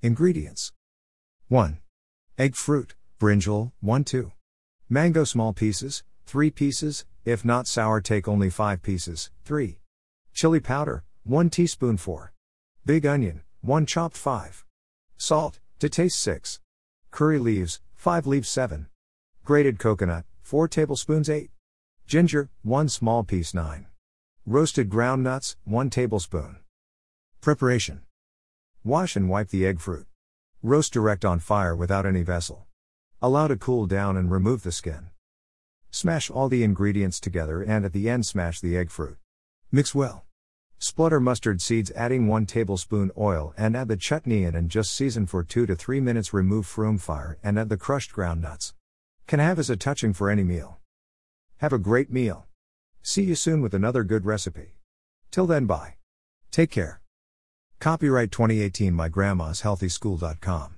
Ingredients 1. Egg fruit, brinjal, 1 2. Mango small pieces, 3 pieces, if not sour, take only 5 pieces, 3. Chili powder, 1 teaspoon 4. Big onion, 1 chopped 5. Salt, to taste 6. Curry leaves, 5 leaves 7. Grated coconut, 4 tablespoons 8. Ginger, 1 small piece 9. Roasted ground nuts, 1 tablespoon. Preparation Wash and wipe the egg fruit. Roast direct on fire without any vessel. Allow to cool down and remove the skin. Smash all the ingredients together and at the end smash the egg fruit. Mix well. Splutter mustard seeds adding 1 tablespoon oil and add the chutney in and just season for 2 to 3 minutes remove from fire and add the crushed ground nuts. Can have as a touching for any meal. Have a great meal. See you soon with another good recipe. Till then bye. Take care. Copyright 2018 mygrandmashealthyschool.com